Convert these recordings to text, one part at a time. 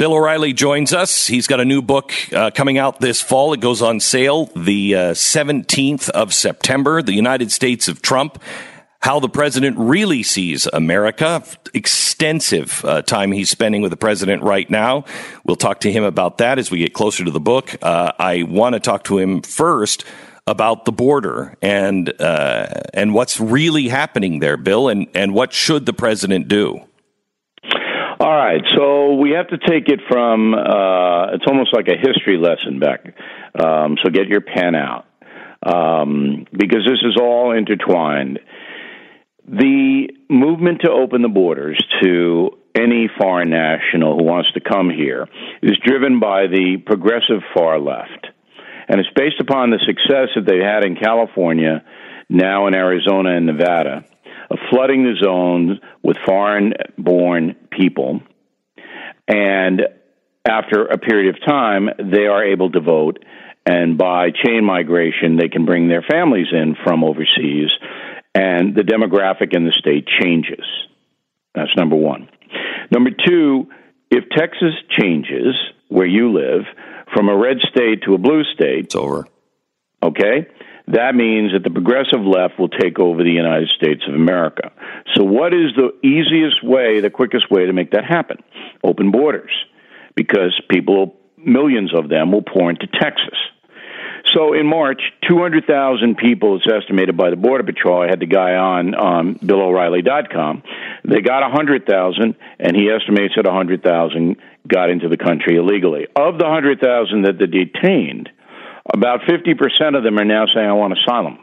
Bill O'Reilly joins us. He's got a new book uh, coming out this fall. It goes on sale the uh, 17th of September. The United States of Trump. How the president really sees America. Extensive uh, time he's spending with the president right now. We'll talk to him about that as we get closer to the book. Uh, I want to talk to him first about the border and uh, and what's really happening there, Bill, and, and what should the president do? All right, so we have to take it from uh, it's almost like a history lesson back. Um, so get your pen out um, because this is all intertwined. The movement to open the borders to any foreign national who wants to come here is driven by the progressive far left. And it's based upon the success that they've had in California, now in Arizona and Nevada, flooding the zones with foreign born people. And after a period of time, they are able to vote. And by chain migration, they can bring their families in from overseas. And the demographic in the state changes. That's number one. Number two, if Texas changes where you live from a red state to a blue state, it's over. Okay? That means that the progressive left will take over the United States of America. So, what is the easiest way, the quickest way to make that happen? Open borders, because people, millions of them, will pour into Texas. So in March, 200,000 people, it's estimated by the Border Patrol. I had the guy on um, BillO'Reilly.com. They got 100,000, and he estimates that 100,000 got into the country illegally. Of the 100,000 that they detained, about 50% of them are now saying, I want asylum.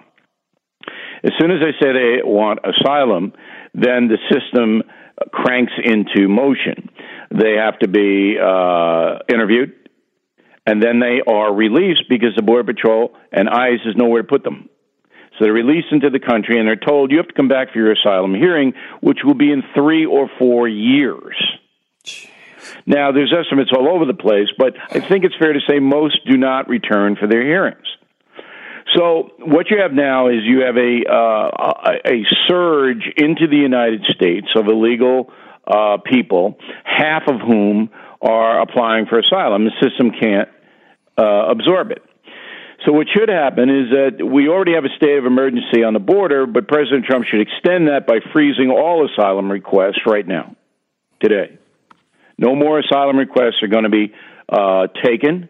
As soon as they say they want asylum, then the system cranks into motion. They have to be uh, interviewed, and then they are released because the Border Patrol and ICE has nowhere to put them. So they're released into the country, and they're told you have to come back for your asylum hearing, which will be in three or four years. Now, there's estimates all over the place, but I think it's fair to say most do not return for their hearings. So what you have now is you have a uh, a surge into the United States of illegal uh, people, half of whom are applying for asylum. The system can't uh, absorb it. So what should happen is that we already have a state of emergency on the border, but President Trump should extend that by freezing all asylum requests right now, today. No more asylum requests are going to be uh, taken,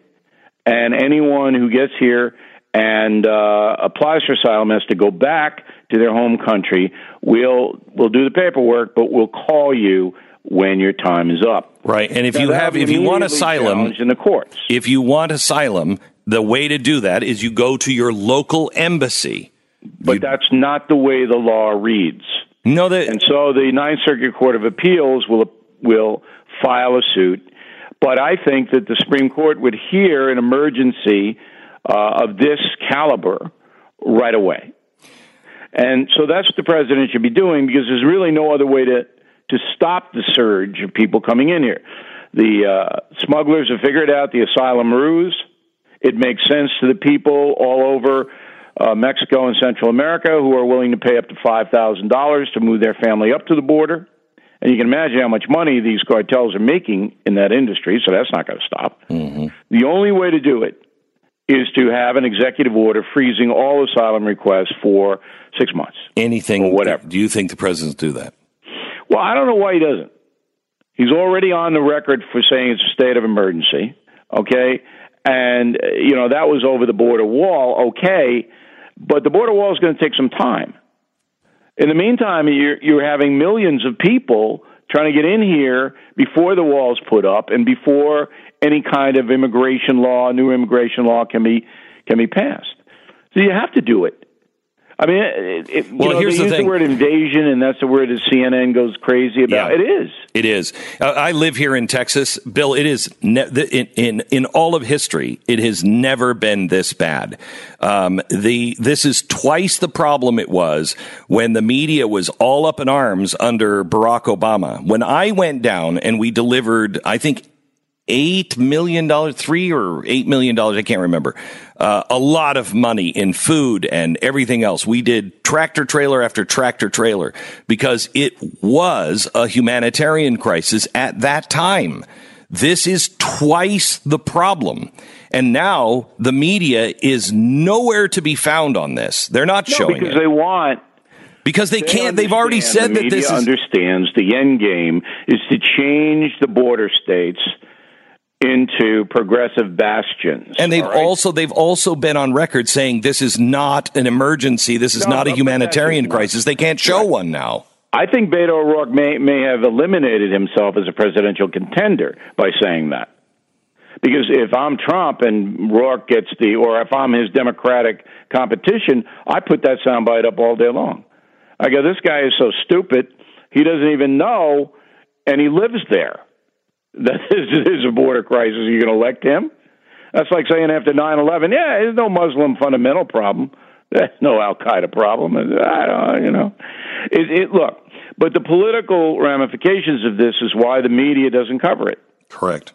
and anyone who gets here and uh, applies for asylum has to go back to their home country. We'll we'll do the paperwork, but we'll call you when your time is up. Right, and if you have if you want asylum in the courts, if you want asylum, the way to do that is you go to your local embassy. But you, that's not the way the law reads. No, that, and so the Ninth Circuit Court of Appeals will will file a suit. But I think that the Supreme Court would hear an emergency uh, of this caliber right away. And so that's what the president should be doing because there's really no other way to, to stop the surge of people coming in here. The uh, smugglers have figured out the asylum ruse. It makes sense to the people all over uh, Mexico and Central America who are willing to pay up to $5,000 to move their family up to the border. And you can imagine how much money these cartels are making in that industry, so that's not going to stop. Mm-hmm. The only way to do it is to have an executive order freezing all asylum requests for six months. Anything, or whatever. Do you think the president's do that? Well, I don't know why he doesn't. He's already on the record for saying it's a state of emergency, okay? And, you know, that was over the border wall, okay, but the border wall is going to take some time. In the meantime, you're, you're having millions of people trying to get in here before the wall's put up and before any kind of immigration law, new immigration law can be can be passed. So you have to do it. I mean, it, it, well, know, here's the use thing. the word invasion, and that's the word that CNN goes crazy about. Yeah, it is. It is. Uh, I live here in Texas, Bill. It is ne- in, in in all of history. It has never been this bad. Um, the this is twice the problem it was when the media was all up in arms under Barack Obama. When I went down and we delivered, I think eight million dollars, three or eight million dollars, I can't remember. Uh, a lot of money in food and everything else. We did tractor trailer after tractor trailer because it was a humanitarian crisis at that time. This is twice the problem. And now the media is nowhere to be found on this. They're not no, showing because it. they want because they, they can't. They've already said the that this is. understands the end game is to change the border states into progressive bastions. And they've right? also they've also been on record saying this is not an emergency. This is No, not a humanitarian crisis. They can't show Right. one now. I think Beto O'Rourke may may have eliminated himself as a presidential contender by saying that. Because if I'm Trump and Rourke gets the, or if I'm his Democratic competition, I put that soundbite up all day long. I go, this guy is so stupid, he doesn't even know, and he lives there. That is, is a border crisis. Are you going to elect him? That's like saying after 9 11, yeah, there's no Muslim fundamental problem. There's no Al Qaeda problem. I don't, you know. It, it, look, but the political ramifications of this is why the media doesn't cover it. Correct.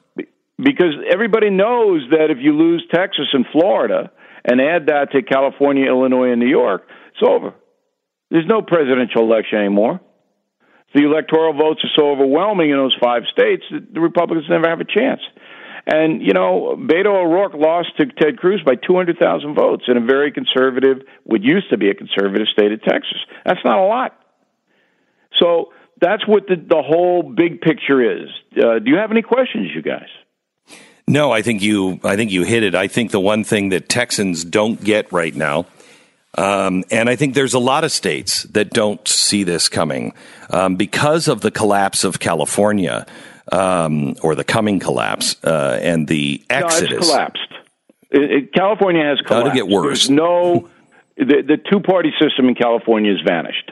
Because everybody knows that if you lose Texas and Florida and add that to California, Illinois, and New York, it's over. There's no presidential election anymore. The electoral votes are so overwhelming in those five states that the Republicans never have a chance. And, you know, Beto O'Rourke lost to Ted Cruz by 200,000 votes in a very conservative, what used to be a conservative state of Texas. That's not a lot. So that's what the, the whole big picture is. Uh, do you have any questions, you guys? No, I think you. I think you hit it. I think the one thing that Texans don't get right now, um, and I think there's a lot of states that don't see this coming um, because of the collapse of California um, or the coming collapse uh, and the No, exodus. it's collapsed. It, it, California has collapsed. get worse? There's no, the, the two party system in California has vanished.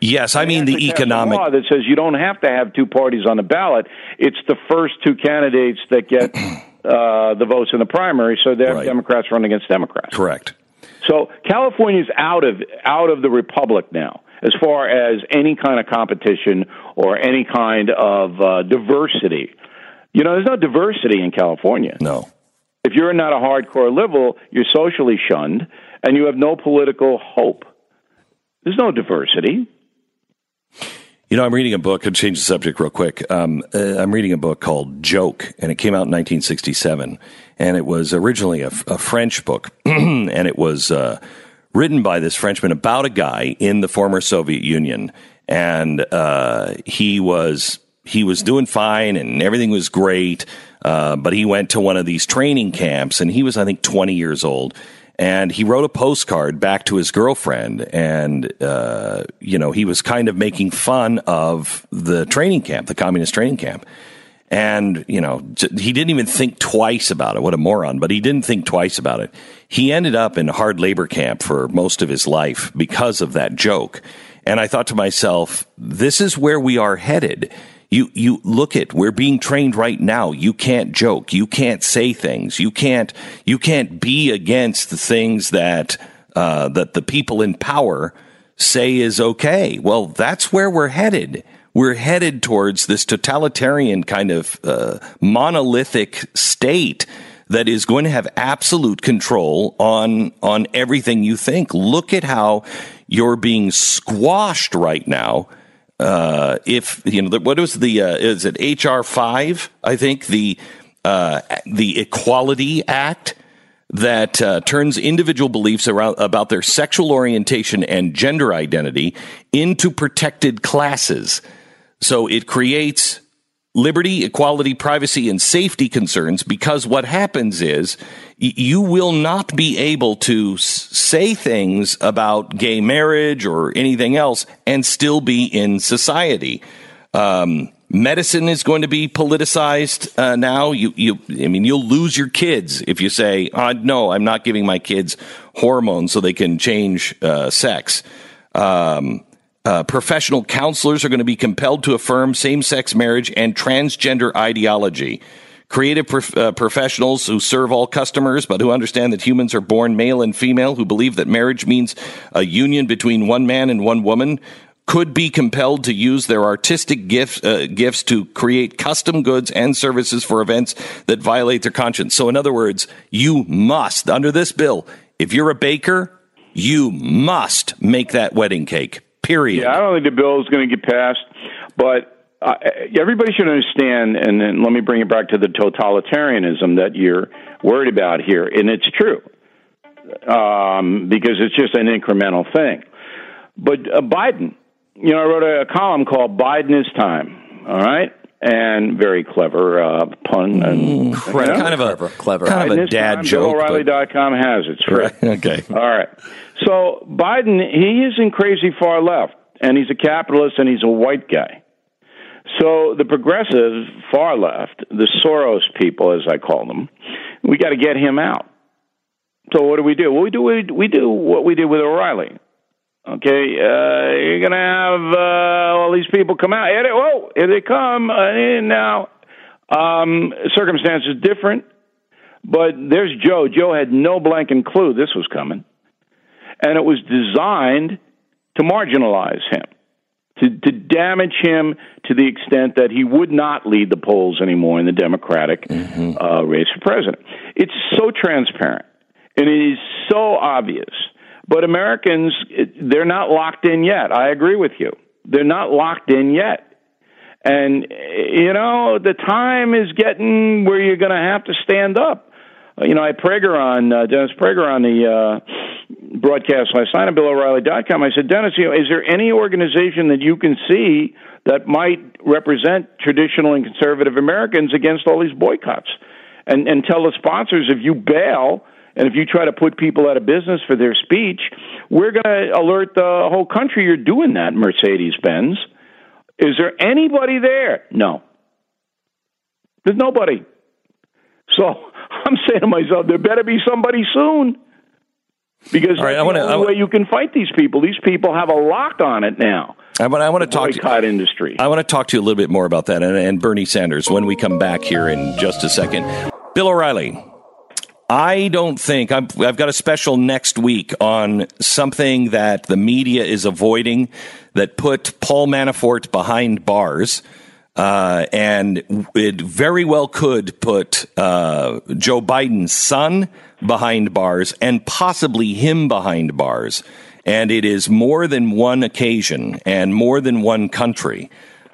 Yes, I mean the have to pass economic. law that says you don't have to have two parties on the ballot. It's the first two candidates that get uh, the votes in the primary, so they have Right. Democrats run against Democrats. Correct. So California's out of out of the republic now, as far as any kind of competition or any kind of uh, diversity. You know, there's no diversity in California. No. If you're not a hardcore liberal, you're socially shunned, and you have no political hope. There's no diversity. You know, I'm reading a book. I'll change the subject real quick. Um, uh, I'm reading a book called Joke, and it came out in 1967. And it was originally a, a French book, and it was uh, written by this Frenchman about a guy in the former Soviet Union, and uh, he was he was doing fine, and everything was great. Uh, but he went to one of these training camps, and he was, I think, 20 years old and he wrote a postcard back to his girlfriend and uh, you know he was kind of making fun of the training camp the communist training camp. And you know he didn't even think twice about it. What a moron. But he didn't think twice about it. He ended up in hard labor camp for most of his life because of that joke. And i thought to myself this is where we are headed you you look at we're being trained right now. You can't joke. You can't say things. You can't you can't be against the things that uh, that the people in power say is okay. Well that's where we're headed. We're headed towards this totalitarian kind of uh, monolithic state that is going to have absolute control on on everything you think. Look at how you're being squashed right now uh, if you know what was the uh, is it HR five? I think the uh, the Equality Act that uh, turns individual beliefs around, about their sexual orientation and gender identity into protected classes. So it creates liberty, equality, privacy, and safety concerns because what happens is you will not be able to say things about gay marriage or anything else and still be in society. Um, medicine is going to be politicized uh, now. You, you, I mean, you'll lose your kids if you say, uh, "No, I'm not giving my kids hormones so they can change uh, sex." Um, uh, professional counselors are going to be compelled to affirm same sex marriage and transgender ideology. Creative prof- uh, professionals who serve all customers, but who understand that humans are born male and female, who believe that marriage means a union between one man and one woman, could be compelled to use their artistic gifts, uh, gifts to create custom goods and services for events that violate their conscience. So, in other words, you must, under this bill, if you're a baker, you must make that wedding cake. Period. Yeah, I don't think the bill is going to get passed, but uh, everybody should understand, and then let me bring it back to the totalitarianism that you're worried about here, and it's true um, because it's just an incremental thing. But uh, Biden, you know, I wrote a, a column called "Biden is Time." All right, and very clever uh, pun. And, mm, kind of a clever, kind of a dad time, joke. BillO'Reilly.com but... has it. Right. Okay. All right. So Biden, he isn't crazy far left, and he's a capitalist, and he's a white guy. So the progressive far left, the Soros people, as I call them, we got to get him out. So what do we do? Well, we do we, we do what we did with O'Reilly. Okay, uh, you're gonna have uh, all these people come out. Here they, whoa, here they come. Uh, now, um, circumstances different, but there's Joe. Joe had no blanking clue this was coming, and it was designed to marginalize him to, to damage him to the extent that he would not lead the polls anymore in the Democratic mm-hmm. uh, race for president. It's so transparent and it is so obvious. But Americans, they're not locked in yet. I agree with you. They're not locked in yet. And, you know, the time is getting where you're going to have to stand up. You know, I Prager on, uh, Dennis Prager on the, uh, broadcast last night on BillO'Reilly.com. I said, Dennis, you know, is there any organization that you can see that might represent traditional and conservative Americans against all these boycotts? And, and tell the sponsors if you bail and if you try to put people out of business for their speech, we're going to alert the whole country you're doing that, Mercedes Benz. Is there anybody there? No. There's nobody. So I'm saying to myself, there better be somebody soon. Because right, that's wanna, the only way you can fight these people. These people have a lock on it now. I want, I want to talk boycott to, industry. I want to talk to you a little bit more about that and, and Bernie Sanders when we come back here in just a second. Bill O'Reilly, I don't think i have got a special next week on something that the media is avoiding that put Paul Manafort behind bars. Uh, and it very well could put uh, Joe Biden's son behind bars and possibly him behind bars. And it is more than one occasion and more than one country.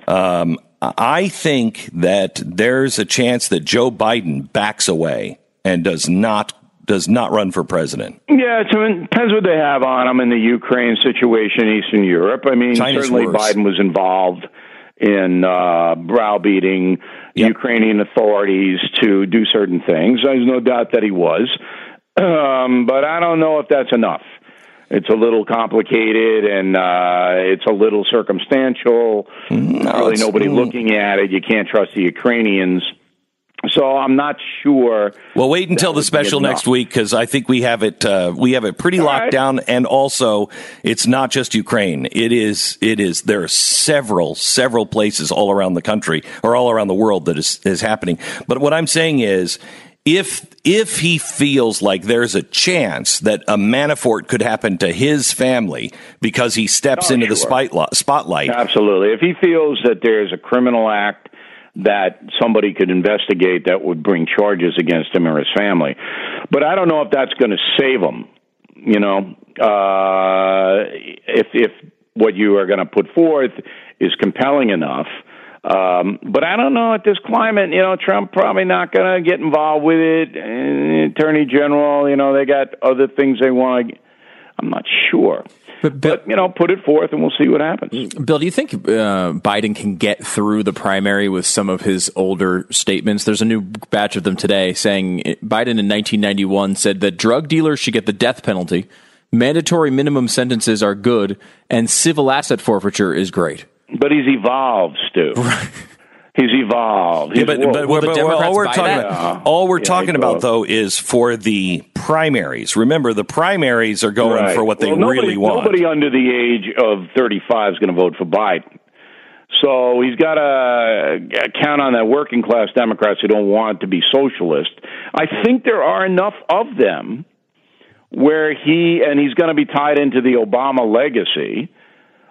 Um, I think that there's a chance that Joe Biden backs away and does not does not run for president. Yeah, it depends what they have on him in the Ukraine situation, Eastern Europe. I mean, China's certainly worse. Biden was involved in uh, browbeating yep. Ukrainian authorities to do certain things. There's no doubt that he was, um, but I don't know if that's enough. It's a little complicated and uh, it's a little circumstantial. No, Not really nobody mm. looking at it. You can't trust the Ukrainians. So I'm not sure. Well, wait until the special next week because I think we have it. Uh, we have it pretty All locked right. down, and also it's not just Ukraine. It is. It is. There are several, several places all around the country or all around the world that is is happening. But what I'm saying is, if if he feels like there's a chance that a Manafort could happen to his family because he steps oh, into sure. the spotlight, absolutely. If he feels that there's a criminal act that somebody could investigate that would bring charges against him or his family. But I don't know if that's going to save him. You know, uh, if if what you are going to put forth is compelling enough. Um, but I don't know at this climate, you know, Trump probably not going to get involved with it. And Attorney General, you know, they got other things they want. I'm not sure. But, Bill, but, you know, put it forth and we'll see what happens. Bill, do you think uh, Biden can get through the primary with some of his older statements? There's a new batch of them today saying Biden in 1991 said that drug dealers should get the death penalty, mandatory minimum sentences are good, and civil asset forfeiture is great. But he's evolved, Stu. Right. He's evolved. He's yeah, but, but, but, but all we're talking about, all we're yeah, talking about though is for the primaries. Remember, the primaries are going right. for what they well, nobody, really want. Nobody under the age of 35 is going to vote for Biden. So he's got to uh, count on that working class Democrats who don't want to be socialist. I think there are enough of them where he and he's going to be tied into the Obama legacy.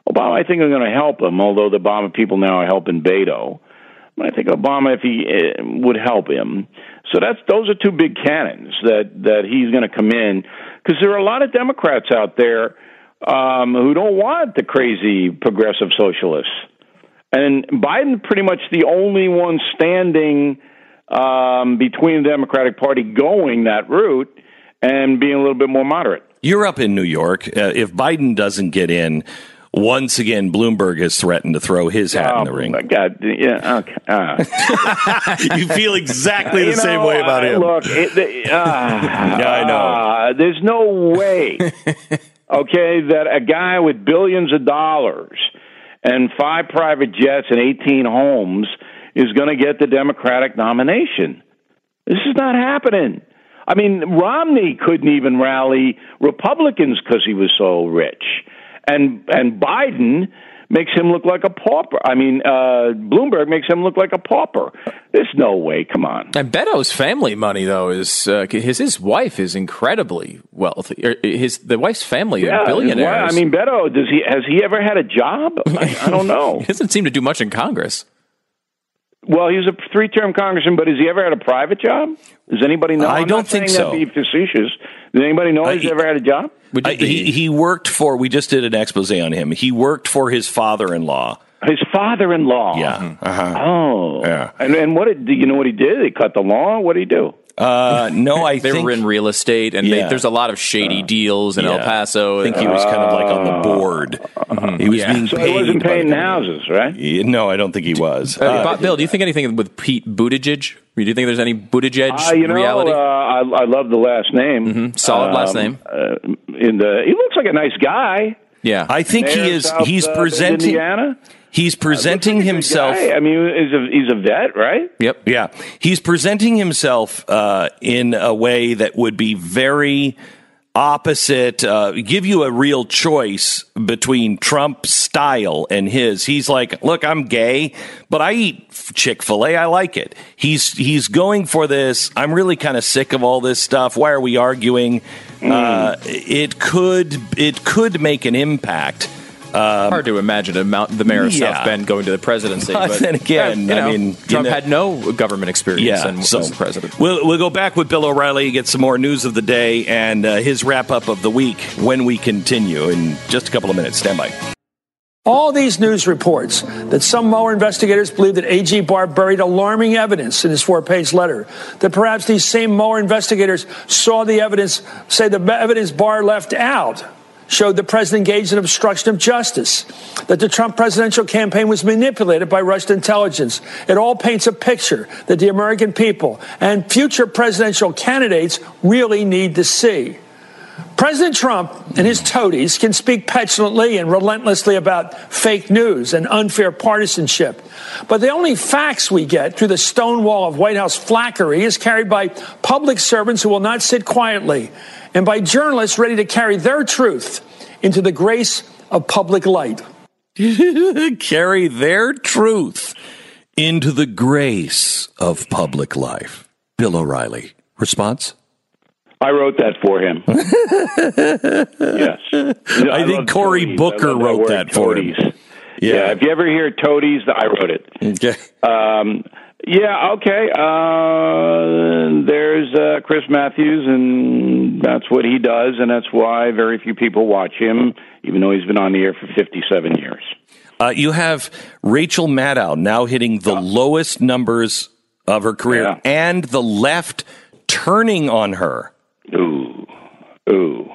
Obama, I think, are going to help him, although the Obama people now are helping Beto. I think Obama, if he uh, would help him. So that's those are two big cannons that that he's going to come in because there are a lot of Democrats out there um, who don't want the crazy progressive socialists, And Biden pretty much the only one standing um, between the Democratic Party going that route and being a little bit more moderate. You're up in New York. Uh, if Biden doesn't get in, once again, Bloomberg has threatened to throw his hat oh, in the ring. My God, yeah, okay. Uh. you feel exactly the you same know, way about him. Look, it, the, uh, I know. Uh, there's no way, okay, that a guy with billions of dollars and five private jets and 18 homes is going to get the Democratic nomination. This is not happening. I mean, Romney couldn't even rally Republicans because he was so rich, and and Biden makes him look like a pauper. I mean, uh, Bloomberg makes him look like a pauper. There's no way. Come on. And Beto's family money, though, is uh, his his wife is incredibly wealthy. Er, His the wife's family Yeah, are billionaires. why- I mean, Beto, does he has he ever had a job? I, I don't know. he doesn't seem to do much in Congress. Well, he's a three-term congressman, but has he ever had a private job? Does anybody know? I I'm don't not think saying so. That be facetious. Does anybody know Uh, he's he- ever had a job? Would I, he, he worked for. We just did an expose on him. He worked for his father-in-law. His father-in-law. Yeah. Uh-huh. Oh. Yeah. And and what did do you know what he did? He cut the lawn. What did he do? Uh, no, I they think were in real estate, and they, there's a lot of shady deals in El Paso. I think he was kind of like on the board. He was Yeah. being So paid. he wasn't paying the houses, right? company. No, I don't think he was. Uh, Uh, Bob- Bill, do you think anything with Pete Buttigieg? Do you think there's any Buttigieg Uh, you know, reality? uh, I, I love the last name. Solid last Um, name. Uh, in the, he looks like a nice guy. yeah, I think he Mayor of is. South, he's uh, presenting. Indiana. He's presenting Looks like himself. I mean, he's a, he's a vet, right? yep. Yeah, he's presenting himself uh, in a way that would be very opposite. Uh, give you a real choice between Trump's style and his. He's like, look, I'm gay, but I eat Chick Fil A. I like it. He's he's going for this. I'm really kind of sick of all this stuff. Why are we arguing? Uh, it could it could make an impact. Hard to imagine a mount, the mayor of Yeah. South Bend going to the presidency. But But then again, you I know, mean, you Trump know- had no government experience Yeah, and so was president. We'll we'll go back with Bill O'Reilly, get some more news of the day, and uh, his wrap up of the week when we continue in just a couple of minutes. Stand by. All these news reports that some Mueller investigators believe that AG Barr buried alarming evidence in his four page letter, that perhaps these same Mueller investigators saw the evidence, say the evidence Barr left out showed the president engaged in obstruction of justice, that the Trump presidential campaign was manipulated by Russian intelligence. It all paints a picture that the American people and future presidential candidates really need to see. President Trump and his toadies can speak petulantly and relentlessly about fake news and unfair partisanship. But the only facts we get through the stone wall of White House flackery is carried by public servants who will not sit quietly and by journalists ready to carry their truth into the grace of public light. Carry their truth into the grace of public life. Bill O'Reilly. Response? I wrote that for him. yes. I think love Cory toadies. Booker I that wrote that for him. Yeah. Yeah. If you ever hear toadies, I wrote it. Okay. Um, yeah, okay. Uh, there's uh, Chris Matthews, and that's what he does, and that's why very few people watch him, even though he's been on the air for 57 years. Uh, you have Rachel Maddow now hitting the lowest numbers of her career, Yeah. and the left turning on her. Ooh, ooh.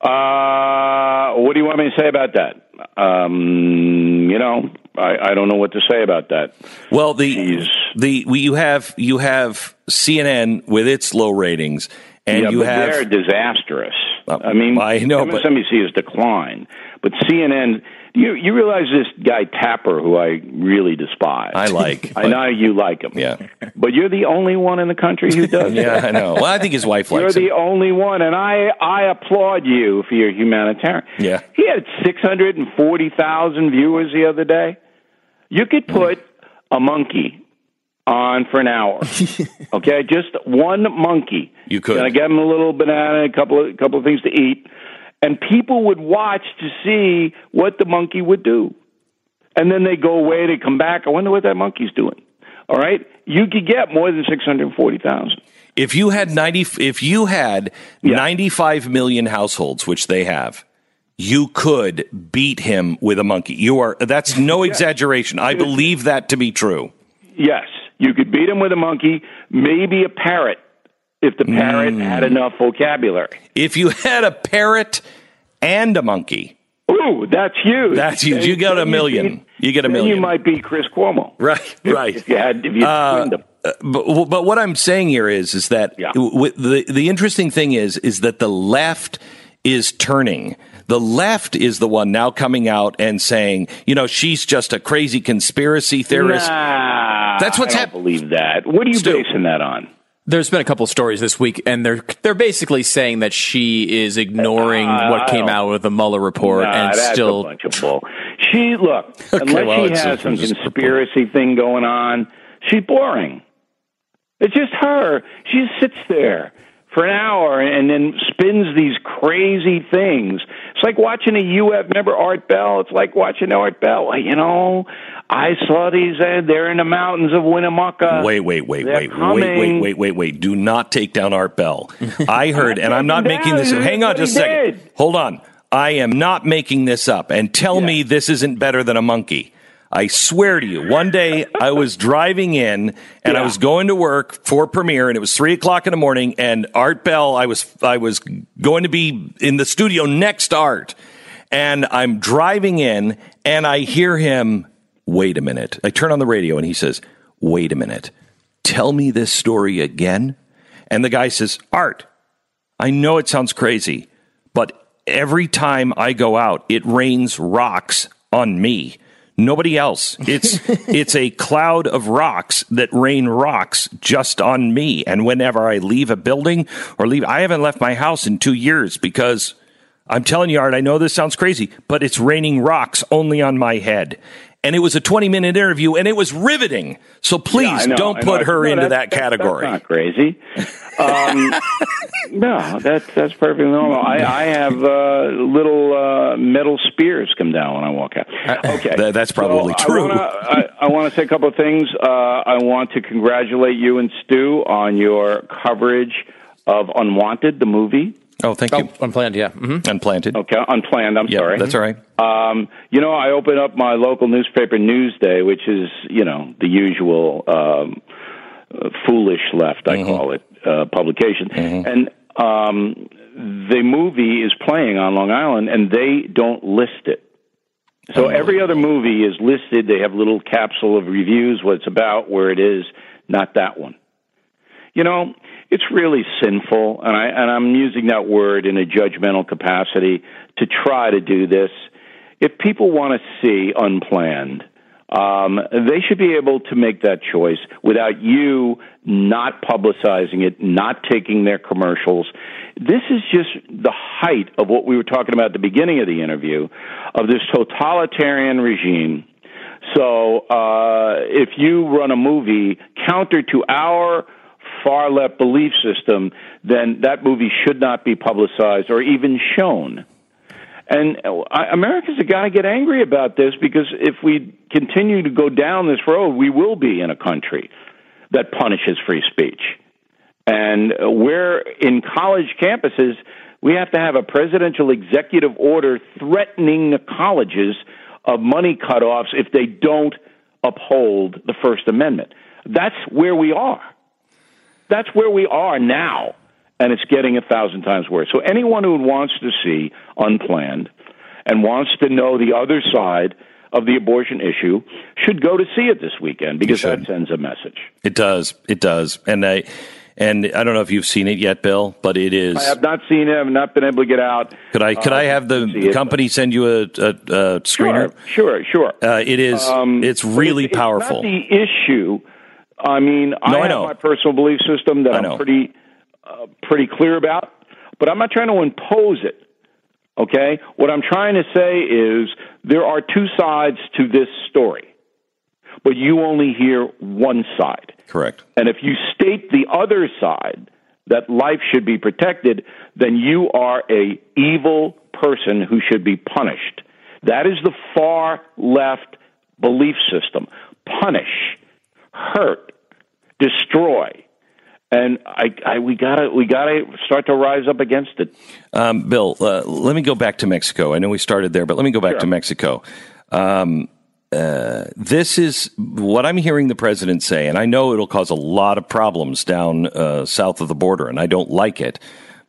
Uh, what do you want me to say about that? Um, you know, I, I don't know what to say about that. Well, the Jeez. the we, you have you have CNN with its low ratings, and yeah, you but have they're disastrous. Uh, I mean, I know, but- MSNBC has declined, but CNN. You you realize this guy Tapper, who I really despise. I like, I know you like him. Yeah. but you're the only one in the country who does. yeah, I know. Well, I think his wife likes. It. You're him. the only one, and I I applaud you for your humanitarian. Yeah. he had six hundred and forty thousand viewers the other day. You could put a monkey on for an hour, okay? Just one monkey. You could. And I get him a little banana, a couple of couple of things to eat, and people would watch to see what the monkey would do, and then they go away. They come back. I wonder what that monkey's doing. All right, you could get more than six hundred forty thousand. If you had ninety, if you had Yeah. ninety-five million households, which they have, you could beat him with a monkey. You are that's no exaggeration. I believe that to be true. Yes, you could beat him with a monkey, maybe a parrot if the parrot Mm. had enough vocabulary. If you had a parrot and a monkey, Ooh, that's huge. That's huge. You got a million. You get a million. You might beat Chris Cuomo. right, right. If you had, if you Uh, twinned but, but what I'm saying here is is that Yeah. w- the the interesting thing is is that the left is turning. The left is the one now coming out and saying, you know, she's just a crazy conspiracy theorist. Nah, That's what's happening. I hap- don't believe that. What are you Stu. basing that on? There's been a couple stories this week, and they're they're basically saying that she is ignoring Uh, what came out with the Mueller report Nah, and that's still a bunch of bull. She look unless well, she has a- some conspiracy thing going on, she's boring. It's just her. She just sits there for an hour and then spins these crazy things. It's like watching a UF. Remember Art Bell? It's like watching Art Bell. You know, I saw these. Uh, they're in the mountains of Winnemucca. Wait, wait, wait, They're wait, wait, coming. wait, wait, wait, wait. Do not take down Art Bell. I heard, and I'm not making this. down. Hang on just a second. Hold on. I am not making this up. And tell me this isn't better than a monkey. I swear to you, one day I was driving in and I was going to work for premiere and it was three o'clock in the morning and Art Bell, I was, I was going to be in the studio next to Art and I'm driving in and I hear him, wait a minute. I turn on the radio and he says, wait a minute. Tell me this story again. And the guy says, Art, I know it sounds crazy, but every time I go out, it rains rocks on me. Nobody else. It's it's a cloud of rocks that rain rocks just on me. And whenever I leave a building or leave, I haven't left my house in two years because I'm telling you, Art, I know this sounds crazy, but it's raining rocks only on my head. And it was a 20 minute interview and it was riveting. So please I know, don't put her No, into that's- that category. That's not crazy. Um, no, that's that's perfectly normal. I, I have uh, little uh, metal spears come down when I walk out. Okay, That- that's probably So true. I wanna- I, I want to say a couple of things. Uh, I want to congratulate you and Stu on your coverage of Unwanted, the movie. Oh, thank you. unplanned. Yeah, Mm-hmm. Unplanted. Okay, Unplanned. I'm Yeah, sorry. that's all right. Um, you know, I open up my local newspaper, Newsday, which is you know the usual um, uh, foolish left, I call it, uh, publication, and um, the movie is playing on Long Island, and they don't list it. So every other movie is listed. They have a little capsule of reviews, what it's about, where it is. Not that one. You know, it's really sinful, and I and I'm using that word in a judgmental capacity to try to do this. If people want to see unplanned, um, they should be able to make that choice without you not publicizing it, not taking their commercials. This is just the height of what we were talking about at the beginning of the interview of this totalitarian regime. So uh, if you run a movie counter to our far left belief system, then that movie should not be publicized or even shown. And uh, Americans have got to get angry about this because if we continue to go down this road, we will be in a country that punishes free speech. And uh, we're in college campuses, we have to have a presidential executive order threatening the colleges of money cutoffs if they don't uphold the First Amendment. That's where we are. That's where we are now, and it's getting a thousand times worse. So anyone who wants to see unplanned and wants to know the other side of the abortion issue should go to see it this weekend because that sends a message. It does. It does. And I and I don't know if you've seen it yet, Bill, but it is. I have not seen it. I've not been able to get out. could I could Uh, I have the see it, company send you a, a, a screener? Sure, sure, sure. Uh, it is. Um, it's really it's- powerful. It's not the issue. I mean, I No, I have know. my personal belief system that I I'm know. pretty, uh, pretty clear about, but I'm not trying to impose it. Okay, what I'm trying to say is there are two sides to this story, but you only hear one side. Correct. And if you state the other side that life should be protected, then you are a evil person who should be punished. That is the far left belief system. Punish, hurt, destroy. and I, I we gotta we gotta start to rise up against it. Um, Bill, uh, let me go back to Mexico. I know we started there, but let me go back Sure. to Mexico. Um, uh, this is what I'm hearing the president say, and I know it'll cause a lot of problems down uh, south of the border, and I don't like it.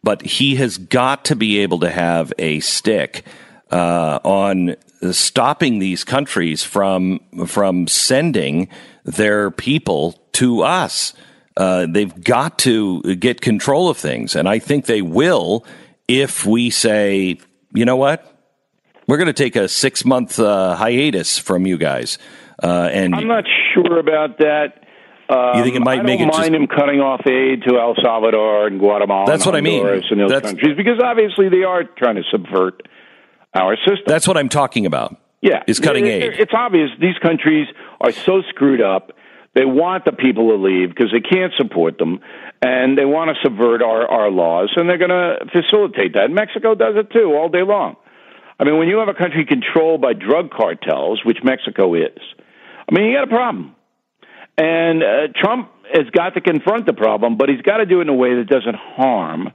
But he has got to be able to have a stick uh, on stopping these countries from from sending their people to us. Uh, they've got to get control of things, and I think they will if we say, you know what, we're going to take a six month uh, hiatus from you guys. Uh, and I'm not sure about that. Um, You think it might I make don't it just- mind him cutting off aid to El Salvador and Guatemala. That's and what I mean. Honduras And those That's- countries, because obviously they are trying to subvert our system. that's what I'm talking about. Yeah, is cutting It- aid. It's obvious these countries are so screwed up. They want the people to leave because they can't support them, and they want to subvert our, our laws, and they're going to facilitate that. Mexico does it too, all day long. I mean, when you have a country controlled by drug cartels, which Mexico is, I mean, you got a problem. And uh, Trump has got to confront the problem, but he's got to do it in a way that doesn't harm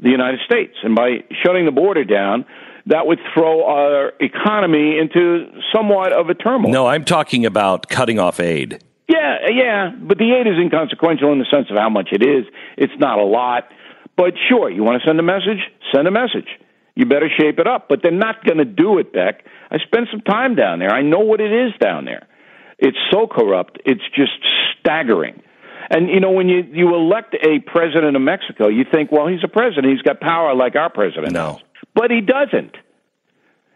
the United States. And by shutting the border down, that would throw our economy into somewhat of a turmoil. No, I'm talking about cutting off aid. Yeah, yeah, but the aid is inconsequential in the sense of how much it is. It's not a lot. But sure, you want to send a message? Send a message. You better shape it up. But they're not going to do it, Beck. I spent some time down there. I know what it is down there. It's so corrupt. It's just staggering. And you know, when you you elect a president of Mexico, you think, well, he's a president. He's got power like our president. No. does. But he doesn't.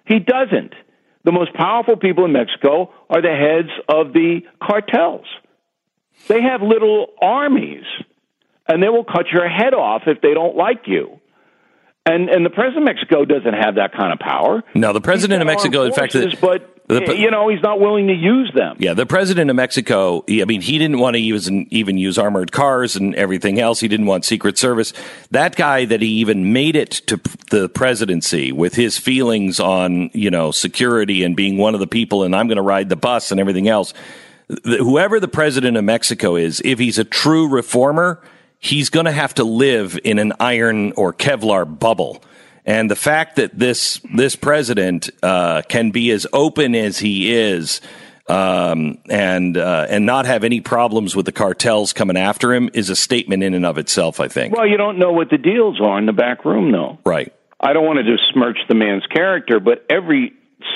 He doesn't. The most powerful people in Mexico are the heads of the cartels. They have little armies, and they will cut your head off if they don't like you. And and the president of Mexico doesn't have that kind of power. No, the president of Mexico, in fact, forces, but the- you know he's not willing to use them. Yeah, the president of Mexico, I mean, he didn't want to use even use armored cars and everything else. He didn't want Secret Service. That guy that he even made it to the presidency with his feelings on, you know, security and being one of the people and I'm going to ride the bus and everything else. Whoever the president of Mexico is, if he's a true reformer, he's going to have to live in an iron or Kevlar bubble. And the fact that this this president uh, can be as open as he is, um, and uh, and not have any problems with the cartels coming after him is a statement in and of itself. I think. Well, you don't know what the deals are in the back room, though. Right. I don't want to just smirch the man's character, but every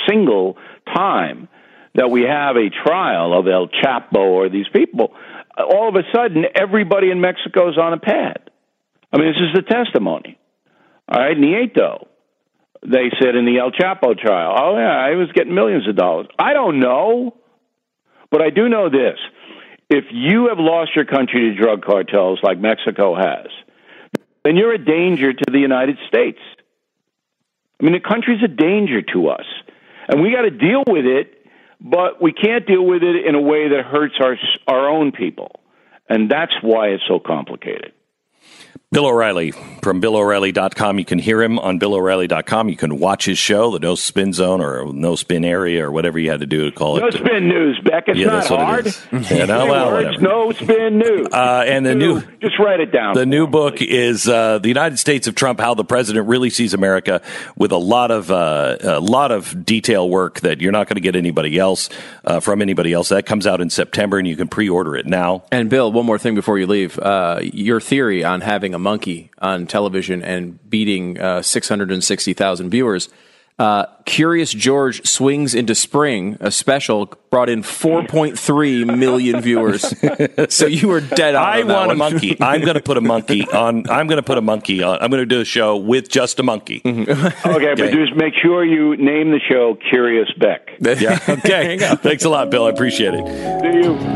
single time that we have a trial of El Chapo or these people, all of a sudden everybody in Mexico is on a pad. I mean, this is the testimony. Right, Nieto. They said in the El Chapo trial, oh, yeah, I was getting millions of dollars. I don't know, but I do know this. If you have lost your country to drug cartels like Mexico has, then you're a danger to the United States. I mean, the country's a danger to us, and we got to deal with it, but we can't deal with it in a way that hurts our our own people, and that's why it's so complicated. Bill O'Reilly from BillO'Reilly.com. You can hear him on BillO'Reilly.com. You can watch his show, the No Spin Zone or No Spin Area or whatever you had to do to call No it. No Spin news, Beck. It's Yeah, not that's what it hard. Yeah, no, Three well, words, whatever. no spin news. Uh, and the new- just write it down. The new for me, book please. is uh, "The United States of Trump: How the President Really Sees America," with a lot of uh, a lot of detail work that you're not going to get anybody else uh, from anybody else. That comes out in September, and you can pre-order it now. And Bill, one more thing before you leave. Uh, your theory on having a monkey on television and beating uh, 660,000 viewers. Uh, Curious George Swings into Spring, a special, brought in 4.3 million viewers. so you were dead on. I on that want a one. monkey. I'm going to put a monkey on. I'm going to put a monkey on. I'm going to do a show with just a monkey. okay, but just make sure you name the show Curious Beck. Yeah. Okay. Thanks a lot, Bill. I appreciate it. Do you?